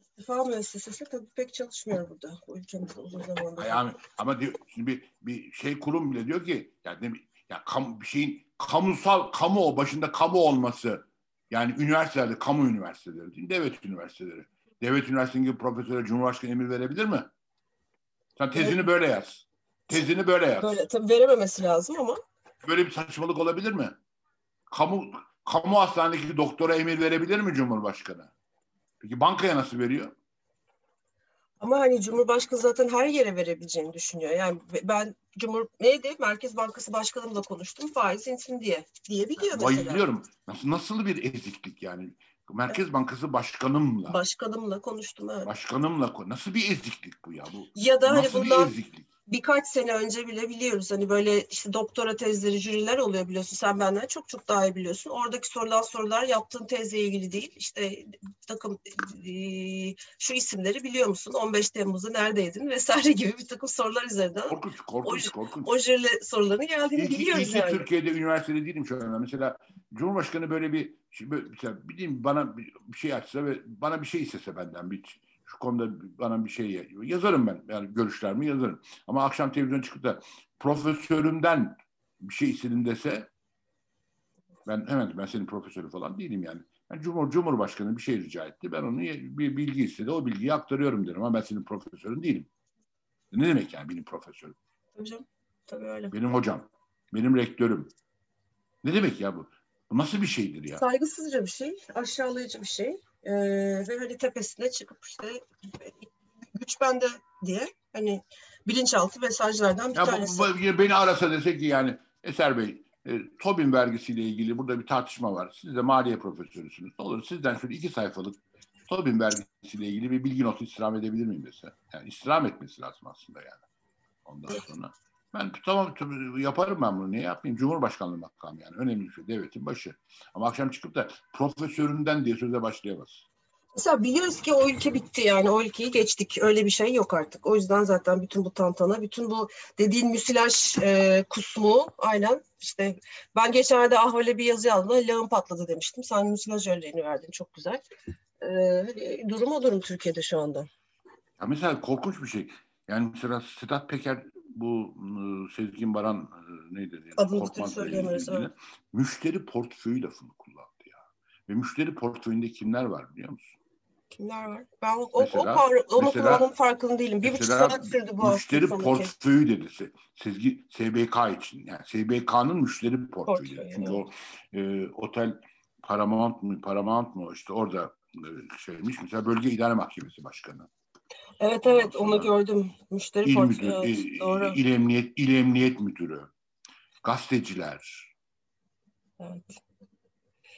İstifa müessesesi tabii pek çalışmıyor burada. Bu ülkemizde uzun zamandır. Yani, ama diyor, şimdi bir, bir şey kurum bile diyor ki yani ya kamu, bir şeyin kamusal kamu o başında kamu olması yani üniversitelerde, kamu üniversiteleri değil, devlet üniversiteleri. Devlet üniversitesi gibi profesöre Cumhurbaşkanı emir verebilir mi? Sen tezini evet. böyle yaz. Tezini böyle yaz. Böyle tabii verememesi lazım ama. Böyle bir saçmalık olabilir mi? Kamu kamu hastanedeki doktora emir verebilir mi Cumhurbaşkanı? Peki bankaya nasıl veriyor? Ama hani Cumhurbaşkanı zaten her yere verebileceğini düşünüyor. Yani ben Cumhur neydi? Merkez Bankası Başkanımla konuştum. Faiz insin diye. Diyebiliyor mesela. Bayılıyorum. Nasıl, nasıl bir eziklik yani? Merkez evet. Bankası Başkanımla. Başkanımla konuştum evet. Başkanımla nasıl bir eziklik bu ya bu? Ya da hani bundan eziklik? Birkaç sene önce bile biliyoruz. Hani böyle işte doktora tezleri, jüriler oluyor biliyorsun. Sen benden çok çok daha iyi biliyorsun. Oradaki sorulan sorular yaptığın tezle ilgili değil. İşte takım e, şu isimleri biliyor musun? 15 Temmuz'da neredeydin vesaire gibi bir takım sorular üzerinden. Korkunç, korkunç, o, korkunç. O jüri sorularını geldiğini İlk, biliyoruz yani. Türkiye'de üniversitede değilim şu anda. Mesela Cumhurbaşkanı böyle bir, böyle, mesela bileyim bana bir şey açsa ve bana bir şey istese benden bir şu konuda bana bir şey yazarım ben. Yani görüşlerimi yazarım. Ama akşam televizyon çıkıp da profesörümden bir şey istedim dese Ben hemen ben senin profesörü falan değilim yani. yani Cumhur, Cumhurbaşkanı bir şey rica etti. Ben onu bir bilgi istedi. O bilgiyi aktarıyorum derim ama ben senin profesörün değilim. Ne demek yani benim profesörüm? Hocam tabii öyle. Benim hocam. Benim rektörüm. Ne demek ya bu? Bu nasıl bir şeydir ya? Saygısızca bir şey, aşağılayıcı bir şey. Ee, ve hani tepesine çıkıp işte güç bende diye hani bilinçaltı mesajlardan bir ya tanesi. Bu, bu, beni arasa dese ki yani Eser Bey e, Tobin vergisiyle ilgili burada bir tartışma var. Siz de maliye profesörüsünüz. Ne olur sizden şöyle iki sayfalık Tobin vergisiyle ilgili bir bilgi notu istirham edebilir miyim dese. Yani istirham etmesi lazım aslında yani. Ondan sonra ben tamam yaparım ben bunu. Niye yapmayayım? Cumhurbaşkanlığı makamı yani. Önemli bir şey. Devletin başı. Ama akşam çıkıp da profesöründen diye söze başlayamaz. Mesela biliyoruz ki o ülke bitti yani o ülkeyi geçtik. Öyle bir şey yok artık. O yüzden zaten bütün bu tantana, bütün bu dediğin müsilaj e, kusmu aynen işte ben geçenlerde Ahval'e bir yazı yazdım. Lağım patladı demiştim. Sen müsilaj örneğini verdin. Çok güzel. E, hani durum o durum Türkiye'de şu anda. Ya mesela korkunç bir şey. Yani mesela Sedat Peker bu ıı, Sezgin Baran neydi? Adını söyleyemiyoruz. Evet. Müşteri portföyü lafını kullandı ya. Ve müşteri portföyünde kimler var biliyor musun? Kimler var? Ben o, mesela, o par, onu mesela, kullanmanın farkında değilim. Bir buçuk saat sürdü bu Müşteri portföyü dedi. Sezgi, SBK için. Yani SBK'nın müşteri portföyü. Portföy, Çünkü evet. o e, otel Paramount mu, Paramount mu işte orada şeymiş. Mesela Bölge İdare Mahkemesi Başkanı. Evet evet onu gördüm. Müşteri il portföyü. Müdür, evet, doğru. İl Emniyet, İl Emniyet Müdürü. Gazeteciler. Evet.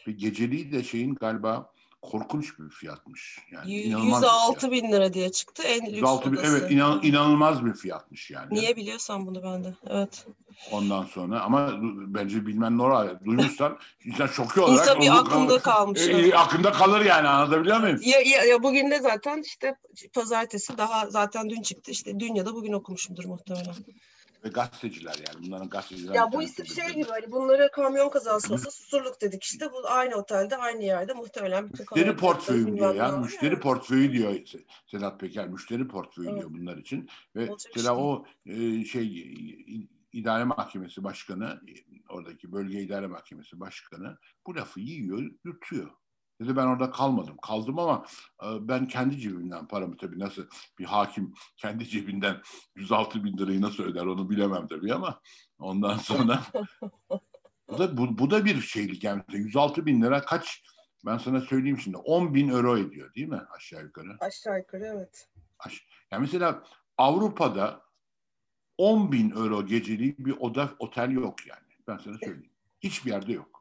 Ve geceliği de şeyin galiba korkunç bir fiyatmış. Yani 106 bin lira diye çıktı. En lüks 106 bin, evet inan, inanılmaz bir fiyatmış yani. Niye biliyorsan bunu ben de. Evet. Ondan sonra ama bence bilmen normal. Duymuşsan [laughs] insan şoku olarak. İnsan bir aklında kalmış. E, e, aklında kalır yani anlatabiliyor muyum? Ya, ya, ya bugün de zaten işte pazartesi daha zaten dün çıktı. İşte dün ya da bugün okumuşumdur muhtemelen. Ve gazeteciler yani bunların gazeteciler. Ya bu isim şey gibi hani bunlara kamyon kazası olsa susurluk dedik işte bu aynı otelde aynı yerde muhtemelen bütün Müşteri portföyü diyor ya. Müşteri yani. portföyü diyor Sedat Peker. Müşteri portföyü evet. diyor bunlar için. Ve Olacak mesela işte. o e, şey idare mahkemesi başkanı oradaki bölge idare mahkemesi başkanı bu lafı yiyor, yutuyor. Dedi ben orada kalmadım. Kaldım ama e, ben kendi cebimden paramı tabii nasıl bir hakim kendi cebinden 106 bin lirayı nasıl öder onu bilemem tabii ama ondan sonra [laughs] bu da, bu, bu da bir şeylik yani 106 bin lira kaç ben sana söyleyeyim şimdi 10 bin euro ediyor değil mi aşağı yukarı? Aşağı yukarı evet. Yani mesela Avrupa'da 10 bin euro geceliği bir oda otel yok yani. Ben sana söyleyeyim. Hiçbir yerde yok.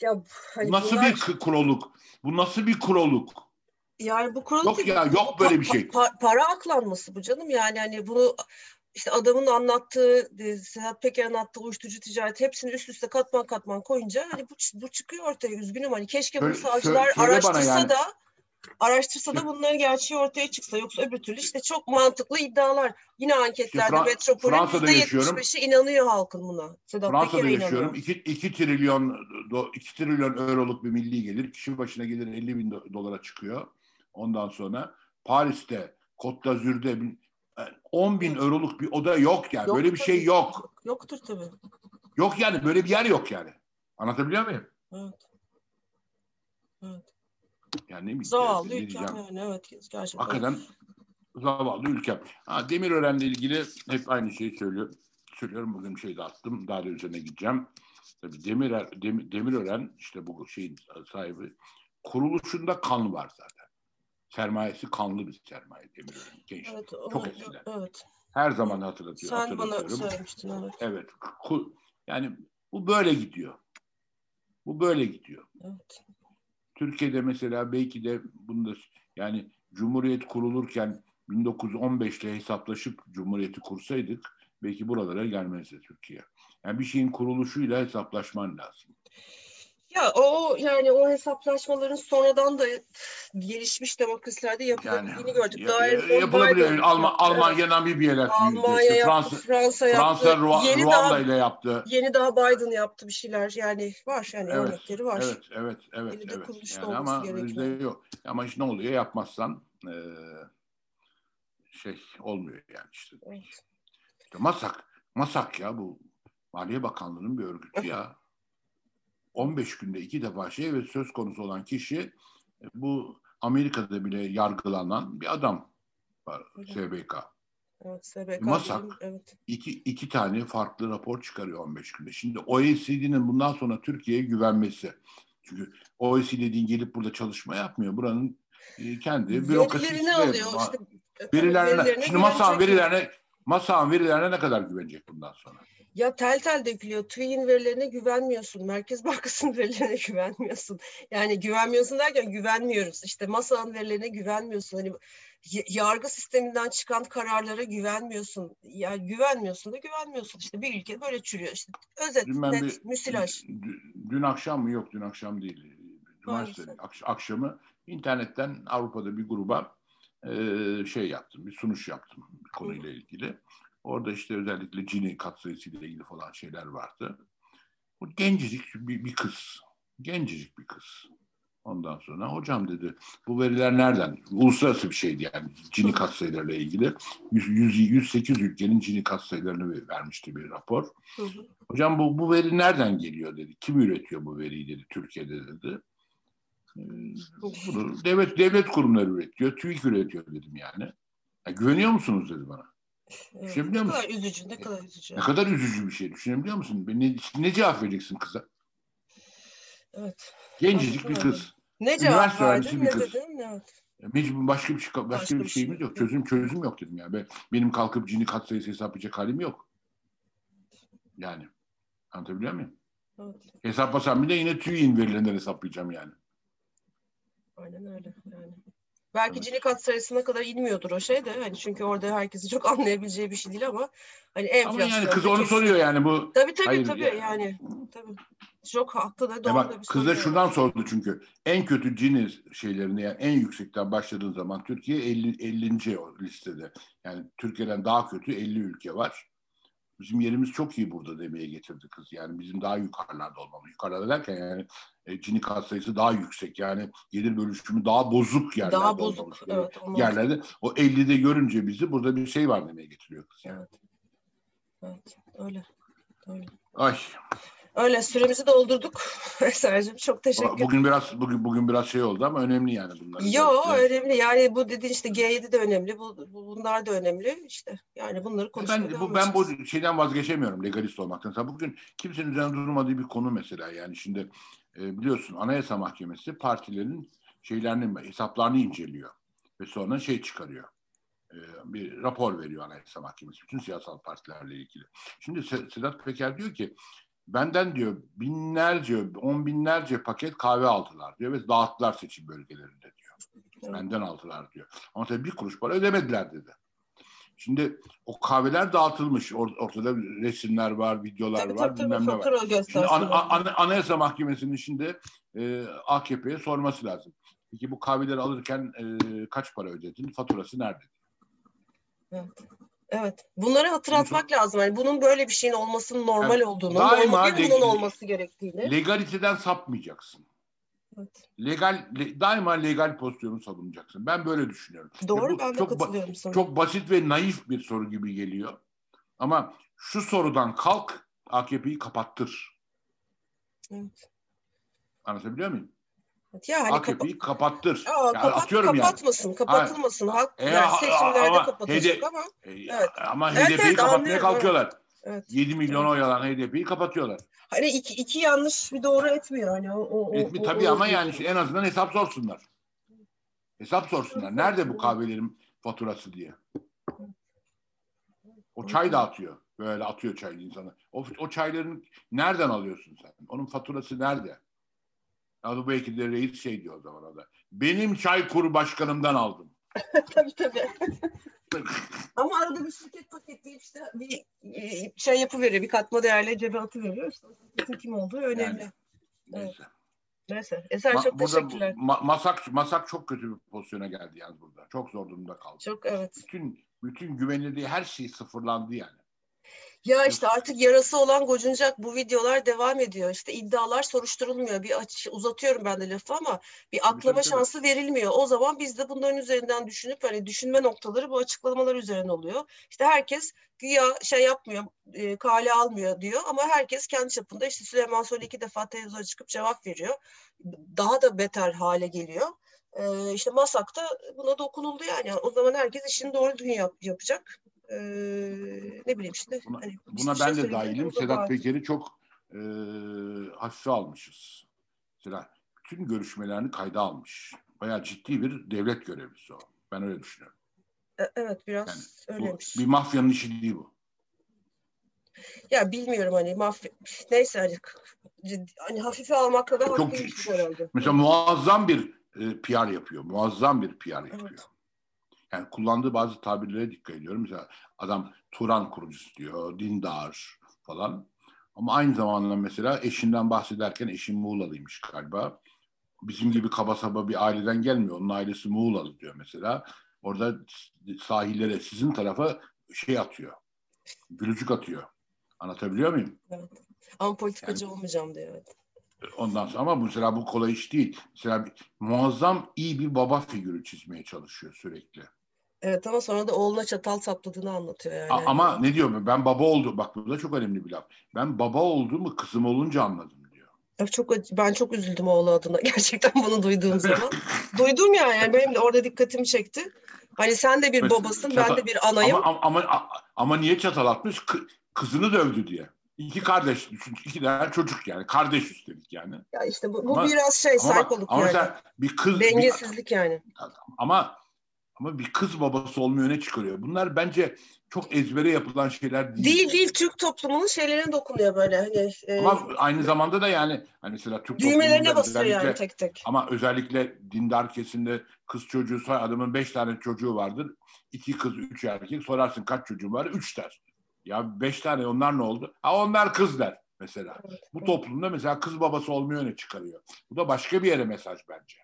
Ya hani nasıl bunlar... bir kuroluk? Bu nasıl bir kuroluk? Yani bu kuroluk yok ya yok böyle bir şey. Pa- para aklanması bu canım yani hani bunu işte adamın anlattığı, Sedat Peker anlattığı uyuşturucu ticareti hepsini üst üste katman katman koyunca hani bu, bu çıkıyor ortaya üzgünüm hani keşke bunu savcılar araştırsa yani. da araştırsa da bunların gerçeği ortaya çıksa. Yoksa öbür türlü işte çok mantıklı iddialar. Yine anketlerde Fra- Metropol'ün %75'i inanıyor halkın buna. Sedat Fransa'da Peker'e yaşıyorum. 2 trilyon 2 trilyon euroluk bir milli gelir. Kişi başına gelir 50 bin dolara çıkıyor. Ondan sonra Paris'te, Côte d'Azur'da 10 bin euroluk bir oda yok yani. Yok, böyle bir şey yok. Yoktur tabii. Yok yani böyle bir yer yok yani. Anlatabiliyor muyum? Evet. Evet. Yani ne bileyim. Zavallı ülkem yani evet gerçekten. Hakikaten zavallı ülkem. Ha, Demirören'le ilgili hep aynı şeyi söylüyor. Söylüyorum bugün bir şey de attım. Daha da üzerine gideceğim. Tabii Demir, Demir, Demirören işte bu şeyin sahibi kuruluşunda kan var zaten. Sermayesi kanlı bir sermaye Demirören. Genç. Evet, Çok eskiden. Evet. Her zaman hatırlatıyor. Sen bana söylemiştin evet. Evet. Yani bu böyle gidiyor. Bu böyle gidiyor. Evet. Türkiye'de mesela belki de bunda yani Cumhuriyet kurulurken 1915'te hesaplaşıp Cumhuriyeti kursaydık belki buralara gelmezdi Türkiye. Yani bir şeyin kuruluşuyla hesaplaşman lazım. Ya o yani o hesaplaşmaların sonradan da gelişmiş demokrasilerde yapılabildiğini yani, gördük. Ya, ya, yapılabiliyor. Alman, Almanya Namibya'yla Almanya yaptı, Fransa, Fransa yaptı. Fransa Ru yeni Ruanda daha, ile yaptı. Yeni daha Biden yaptı bir şeyler. Yani var yani evet, örnekleri var. Evet, evet, evet. Elinde evet. Yani ama bizde yok. Ama işte ne oluyor yapmazsan e, şey olmuyor yani işte. Evet. İşte Masak, Masak ya bu Maliye Bakanlığı'nın bir örgütü ya. [laughs] 15 günde iki defa şey ve söz konusu olan kişi e, bu Amerika'da bile yargılanan bir adam var SBK. Evet, SBK Masak. diyelim, evet. İki, iki tane farklı rapor çıkarıyor 15 günde. Şimdi OECD'nin bundan sonra Türkiye'ye güvenmesi. Çünkü OECD dediğin gelip burada çalışma yapmıyor. Buranın e, kendi bürokrasisi. Verilerini alıyor. işte, verilerine, verilerine şimdi MASA'nın verilerine MASA'nın verilerine ne kadar güvenecek bundan sonra? Ya tel tel dökülüyor. TÜİ'nin verilerine güvenmiyorsun. Merkez Bankası'nın [laughs] verilerine güvenmiyorsun. Yani güvenmiyorsun derken güvenmiyoruz. İşte masanın verilerine güvenmiyorsun. Hani yargı sisteminden çıkan kararlara güvenmiyorsun. Ya güvenmiyorsun da güvenmiyorsun. İşte bir ülke böyle çürüyor. İşte özet, Dün net, bir- müsilaj. Dün, dün akşam mı? Yok dün akşam değil. Cumartesi akş- akşamı internetten Avrupa'da bir gruba e, şey yaptım. Bir sunuş yaptım bir konuyla ilgili. Orada işte özellikle Cini katsayısıyla ilgili falan şeyler vardı. Bu gencecik bir, bir kız. Gencecik bir kız. Ondan sonra hocam dedi bu veriler nereden? Uluslararası bir şeydi yani Cini katsayılarıyla ilgili. 100, 100, 108 ülkenin Cini katsayılarını vermişti bir rapor. Hı hı. Hocam bu, bu veri nereden geliyor dedi. Kim üretiyor bu veriyi dedi Türkiye'de dedi. Ee, Bunu devlet devlet kurumları üretiyor. TÜİK üretiyor dedim yani. Ya güveniyor musunuz dedi bana. Düşünebiliyor Ne kadar musun? üzücü, ne kadar üzücü. Ne kadar üzücü bir şey düşünebiliyor musun? Ne, ne cevap vereceksin kıza? Evet. Gencecik bir kız. Ne cevap Üniversite öğrencisi verdin, bir ne kız. dedin? Evet. Mecbur başka bir şey, başka, Başka bir bir şeyimiz şey yok. yok. Çözüm çözüm yok dedim ya. Ben, benim kalkıp cini katsayısı hesaplayacak halim yok. Yani. Anlatabiliyor muyum? Evet. Hesaplasam bile yine TÜİK'in verilerinden hesaplayacağım yani. Aynen öyle yani. Belki Evet. cini kat sayısına kadar inmiyordur o şey de hani çünkü orada herkesi çok [laughs] anlayabileceği bir şey değil ama hani enflasyon. Ama yani kız onu soruyor yani bu. Tabii tabii Hayır, tabii ya- yani tabii. Çok haklı da doğru da bir bak kız da şuradan sordu çünkü. En kötü cini şeylerini yani en yüksekten başladığın zaman Türkiye 50, 50. o listede. Yani Türkiye'den daha kötü 50 ülke var. Bizim yerimiz çok iyi burada demeye getirdi kız. Yani bizim daha yukarılarda olmamız. Yukarıda derken yani e, cini kat sayısı daha yüksek. Yani gelir bölüşümü daha bozuk yerlerde Daha bozuk. olmamız. Evet. Onu Yerlerde o 50'de görünce bizi burada bir şey var demeye getiriyor kız yani. Evet. Evet. Öyle. Öyle. Ay Öyle süremizi doldurduk. [laughs] Eser'cim çok teşekkür bugün biraz bugün bugün biraz şey oldu ama önemli yani bunlar. Yo Özellikle- önemli yani bu dediğin işte G7 de önemli bu, bu- bunlar da önemli işte yani bunları konuşmaya Ben bu ben bu şeyden vazgeçemiyorum legalist olmaktan. Mesela bugün kimsenin üzerinde durmadığı bir konu mesela yani şimdi e, biliyorsun Anayasa Mahkemesi partilerin şeylerini hesaplarını inceliyor ve sonra şey çıkarıyor. E, bir rapor veriyor Anayasa Mahkemesi bütün siyasal partilerle ilgili. Şimdi Se- Sedat Peker diyor ki benden diyor binlerce, on binlerce paket kahve aldılar diyor ve dağıttılar seçim bölgelerinde diyor. Evet. Benden aldılar diyor. Ama tabii bir kuruş para ödemediler dedi. Şimdi o kahveler dağıtılmış. Or- ortada resimler var, videolar Tabii var, tabii bilmem ne var. Şimdi an- an- Anayasa Mahkemesi'nin şimdi e, AKP'ye sorması lazım. Peki bu kahveleri alırken e, kaç para ödedin? Faturası nerede? Evet. Bunları hatırlatmak lazım. Yani bunun böyle bir şeyin olmasının normal Evet. olduğunu, normal leg- bunun olması gerektiğini. Legaliteden sapmayacaksın. Evet. Legal le- daima legal pozisyonu savunacaksın. Ben böyle düşünüyorum. Doğru bu ben de çok ba- katılıyorum sana. Çok basit ve naif bir soru gibi geliyor. Ama şu sorudan kalk AKP'yi kapattır. Evet. Anlatabiliyor muyum? Ya hani kapa- AKP'yi kapattır. Aa, Yani kapat- atıyorum yani. kapatmasın, kapatılmasın. Halk E, yani seçimlerde ama kapatacak ama E, Evet. Ama Evet, HDP'yi evet, kapatmaya anlıyorum, kalkıyorlar. evet. 7 milyon oy alan HDP'yi kapatıyorlar. Hani iki, iki yanlış bir doğru etmiyor hani o, o, o- Etmi, o- tabii o- ama yani işte en azından hesap sorsunlar. Hesap sorsunlar. Nerede bu kahvelerin faturası diye. O çay dağıtıyor. Böyle atıyor çay insana. O, o çayların nereden alıyorsun sen? Onun faturası nerede? Ya belki de reis şey diyor o zaman o da. Benim çay kuru başkanımdan aldım. [laughs] tabii tabii. [laughs] Ama arada bir şirket paketleyip işte bir e, şey yapıveriyor, bir katma değerle cebe atıveriyor. İşte o şirketin kim olduğu önemli. Yani, neyse. Neyse. Eser Ma- çok burada teşekkürler. ma- masak masak çok kötü bir pozisyona geldi yalnız burada. Çok zor durumda kaldı. Çok evet. Bütün bütün güvenilirliği her şey sıfırlandı yani. Ya işte artık yarası olan gocunacak. Bu videolar devam ediyor. İşte iddialar soruşturulmuyor. Bir aç, uzatıyorum ben de lafı ama bir aklama tabii, şansı verilmiyor. O zaman biz de bunların üzerinden düşünüp hani düşünme noktaları bu açıklamalar üzerine oluyor. İşte herkes güya şey yapmıyor, e, kale almıyor diyor ama herkes kendi çapında işte Süleyman Soylu iki defa televizyona çıkıp cevap veriyor. Daha da beter hale geliyor. E, işte Masak'ta buna dokunuldu yani. O zaman herkes işini doğru düzgün yap, yapacak. E, ne bileyim işte. Buna, hani buna şey ben de söyleyecek dahilim. Sedat. Peker'i çok e, hafife almışız. Mesela bütün görüşmelerini kayda almış. Bayağı ciddi bir devlet görevlisi o. Ben öyle düşünüyorum. E, Evet biraz Yani Bu öyleymiş. bir mafyanın işi değil bu. Ya bilmiyorum hani mafya neyse hani, ciddi, hani hafife almakla da Çok- herhalde. Mesela muazzam bir e, PR yapıyor. Muazzam bir PR yapıyor. Evet. Yani kullandığı bazı tabirlere dikkat ediyorum. Mesela adam Turan kurucusu diyor, dindar falan. Ama aynı zamanda mesela eşinden bahsederken eşim Muğla'lıymış galiba. Bizim gibi kaba saba bir aileden gelmiyor. Onun ailesi Muğla'lı diyor mesela. Orada sahillere sizin tarafa şey atıyor. Gülücük atıyor. Anlatabiliyor muyum? Ama politikacı olmayacağım diyor. Evet. Ondan sonra ama mesela bu kolay iş değil. Mesela muazzam iyi bir baba figürü çizmeye çalışıyor sürekli. Evet ama sonra da oğluna çatal sapladığını anlatıyor yani. A- ama ne diyor? Ben baba oldu. Bak bu da çok önemli bir laf. Ben baba olduğumu kızım olunca anladım diyor. Evet, Çok ben çok üzüldüm oğlu adına [laughs] gerçekten bunu duyduğum zaman. Duydum ya yani benim de orada dikkatimi çekti. Hani sen de bir babasın, ben çatal- de bir anayım. Ama, ama, ama, ama niye çatal atmış? Kı- kızını dövdü diye. İki kardeş, düşün, iki tane çocuk yani. Kardeş üstelik yani. Ya işte bu, bu Ama- biraz şey Ama, saykoluk ama yani. mesela bir kız, bir, Dengesizlik yani. ama ama bir kız babası olmayı öne çıkarıyor. Bunlar bence çok ezbere yapılan şeyler değil. Değil değil Türk toplumunun şeylerine dokunuyor böyle. Hani, e, Ama aynı zamanda da yani hani mesela Türk düğmelerine basıyor yani tek tek. Ama özellikle dindar kesimde kız çocuğu soy adamın beş tane çocuğu vardır. İki kız, üç erkek. Sorarsın kaç çocuğun var? Üç der. Ya beş tane onlar ne oldu? Ha onlar kız der mesela. Evet, Bu toplumda mesela kız babası olmayı öne çıkarıyor. Bu da başka bir yere mesaj bence.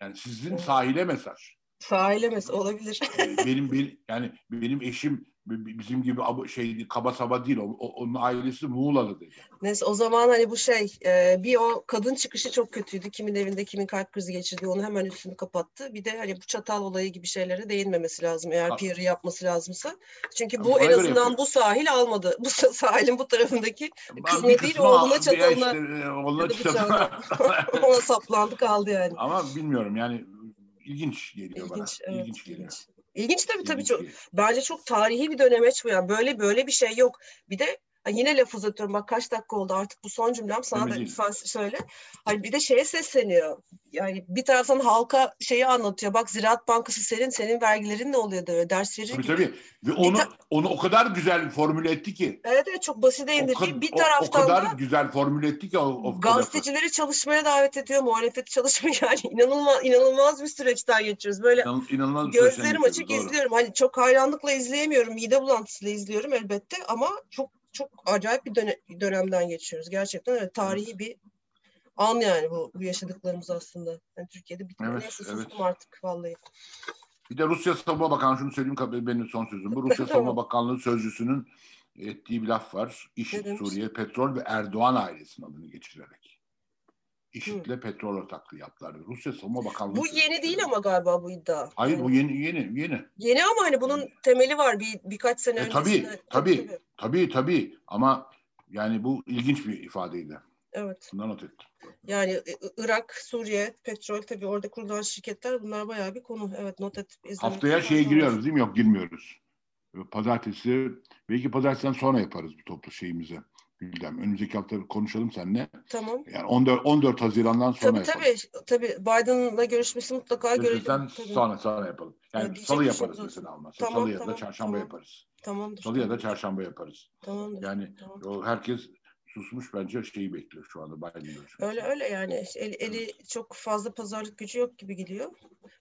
Yani sizin Evet. sahile mesaj. Sahile mesela olabilir. benim bir yani benim eşim bizim gibi şey kaba saba değil. O, onun ailesi Muğlalı dedi. Neyse o zaman hani bu şey e, bir o kadın çıkışı çok kötüydü. Kimin evinde kimin kalp krizi geçirdi onu hemen üstünü kapattı. Bir de hani bu çatal olayı gibi şeylere değinmemesi lazım eğer. PR'ı yapması lazımsa. Çünkü bu en azından yapıyor. bu sahil almadı. Bu sa- sahilin bu tarafındaki Kız ne değil, oğluna al- çatalına- işte, e, oğluna çatalına- [laughs] ona saplandı kaldı yani. Ama bilmiyorum yani ilginç geliyor İlginç, bana. evet, ilginç geliyor. ilginç. İlginç tabii tabii İlginç çok. Bence çok tarihi bir dönemeç bu yani. Böyle böyle bir şey yok. Bir de yine laf uzatıyorum. Bak kaç dakika oldu artık bu son cümlem. Sana Önemli da lütfen söyle. Hani bir de şeye sesleniyor. Yani bir taraftan halka şeyi anlatıyor. Bak Ziraat Bankası senin, senin vergilerin ne oluyor diyor. Ders verir Tabii gibi. tabii. Ve onu ta- onu o kadar güzel formüle etti ki. Evet evet çok basite O, indirdiği. kad- Bir o- o taraftan kadar da güzel formüle etti ki o, o, o gazetecileri çalışmaya davet ediyor. Muhalefeti çalışmaya [laughs] yani inanılmaz inanılmaz bir süreçten geçiyoruz. Böyle İnan- İnanılmaz Gözlerim açık doğru. izliyorum. Hani çok hayranlıkla izleyemiyorum. Mide bulantısıyla izliyorum elbette ama çok çok acayip bir döne- dönemden geçiyoruz. Gerçekten evet tarihi bir an yani bu, bu yaşadıklarımız aslında. Yani Türkiye'de bitmiyor. Evet, Neyse evet. sustum artık vallahi. Bir de Rusya Savunma Bakanı şunu söyleyeyim benim son sözüm. Bu Rusya Savunma Bakanlığı sözcüsünün ettiği bir laf var. Demiş? Suriye, Petrol ve Erdoğan ailesinin adını geçirerek. IŞİD'le petrol ortaklığı yaptılar. Rusya Savunma Bakanlığı Bu yeni değil ama galiba bu iddia. Hayır Yani bu yeni yeni yeni. Yeni ama hani bunun temeli var bir birkaç sene E, öncesinde. tabii, tabii. Tabii tabii ama yani bu ilginç bir ifadeydi. Evet. Bundan not ettim. Yani I- Irak, Suriye, petrol tabii orada kurulan şirketler bunlar bayağı bir konu. Evet not et. izlemekte Haftaya şeye giriyoruz değil mi? Yok girmiyoruz. Pazartesi belki pazartesiden sonra yaparız bu toplu şeyimizi. Güldem. Önümüzdeki hafta konuşalım seninle. Tamam. Yani 14 14 Haziran'dan sonra Tabii yapalım. tabii. Tabii Biden'la görüşmesi mutlaka görelim. Tabii. sonra sonra yapalım. Yani Evet, diyecek salı bir yaparız olsun. mesela. Tamam, salı ya da çarşamba tamam. yaparız. Tamamdır. Salı ya da çarşamba yaparız. Tamamdır. Yani tamam. o herkes susmuş bence şeyi bekliyor şu anda Biden görüşmesi. Öyle öyle yani eli, eli çok fazla pazarlık gücü yok gibi gidiyor.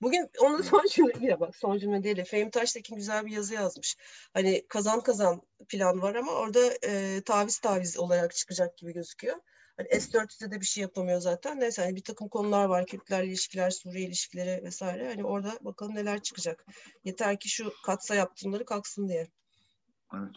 Bugün onun son cümle bak son cümle değil. de Fehmi Taştekin güzel bir yazı yazmış. Hani kazan kazan plan var ama orada e, taviz taviz olarak çıkacak gibi gözüküyor. Hani S-400'de de bir şey yapamıyor zaten. Neyse hani bir takım konular var. Kürtlerle ilişkiler, Suriye ilişkileri vesaire. Hani orada bakalım neler çıkacak. Yeter ki şu katsa yaptırımları kalksın diye. Evet.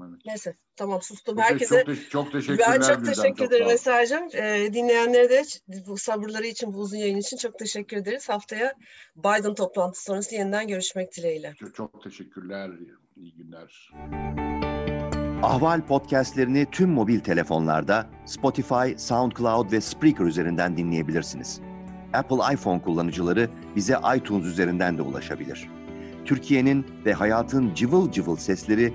Evet. Neyse tamam sustum. Çok, Herkese çok, te- çok teşekkürler ben çok teşekkür ederim. Eser'cim. Ee, dinleyenlere de bu sabırları için, bu uzun yayın için çok teşekkür ederiz. Haftaya Biden toplantısı sonrası yeniden görüşmek dileğiyle. Çok, çok teşekkürler. İyi günler. Ahval podcastlerini tüm mobil telefonlarda Spotify, SoundCloud ve Spreaker üzerinden dinleyebilirsiniz. Apple iPhone kullanıcıları bize iTunes üzerinden de ulaşabilir. Türkiye'nin ve hayatın cıvıl cıvıl sesleri